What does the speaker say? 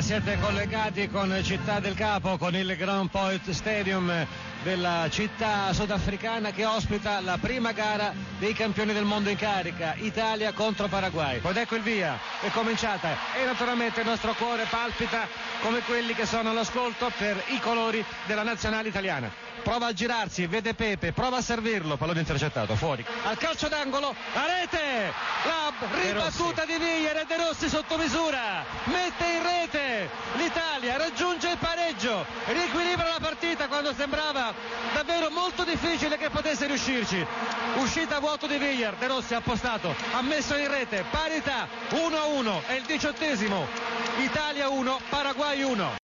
Siete collegati con Città del Capo, con il Grand Point Stadium della città sudafricana che ospita la prima gara dei campioni del mondo in carica, Italia contro Paraguay. Ed ecco il via, è cominciata e naturalmente il nostro cuore palpita come quelli che sono all'ascolto per i colori della nazionale italiana prova a girarsi, vede Pepe, prova a servirlo, pallone intercettato, fuori. Al calcio d'angolo, a rete! La ribattuta di Viglia e De Rossi sotto misura, mette in rete l'Italia, raggiunge il pareggio, riequilibra la partita quando sembrava davvero molto difficile che potesse riuscirci. Uscita a vuoto di Villar, De Rossi ha appostato, ha messo in rete, parità 1-1, è il diciottesimo, Italia 1, Paraguay 1.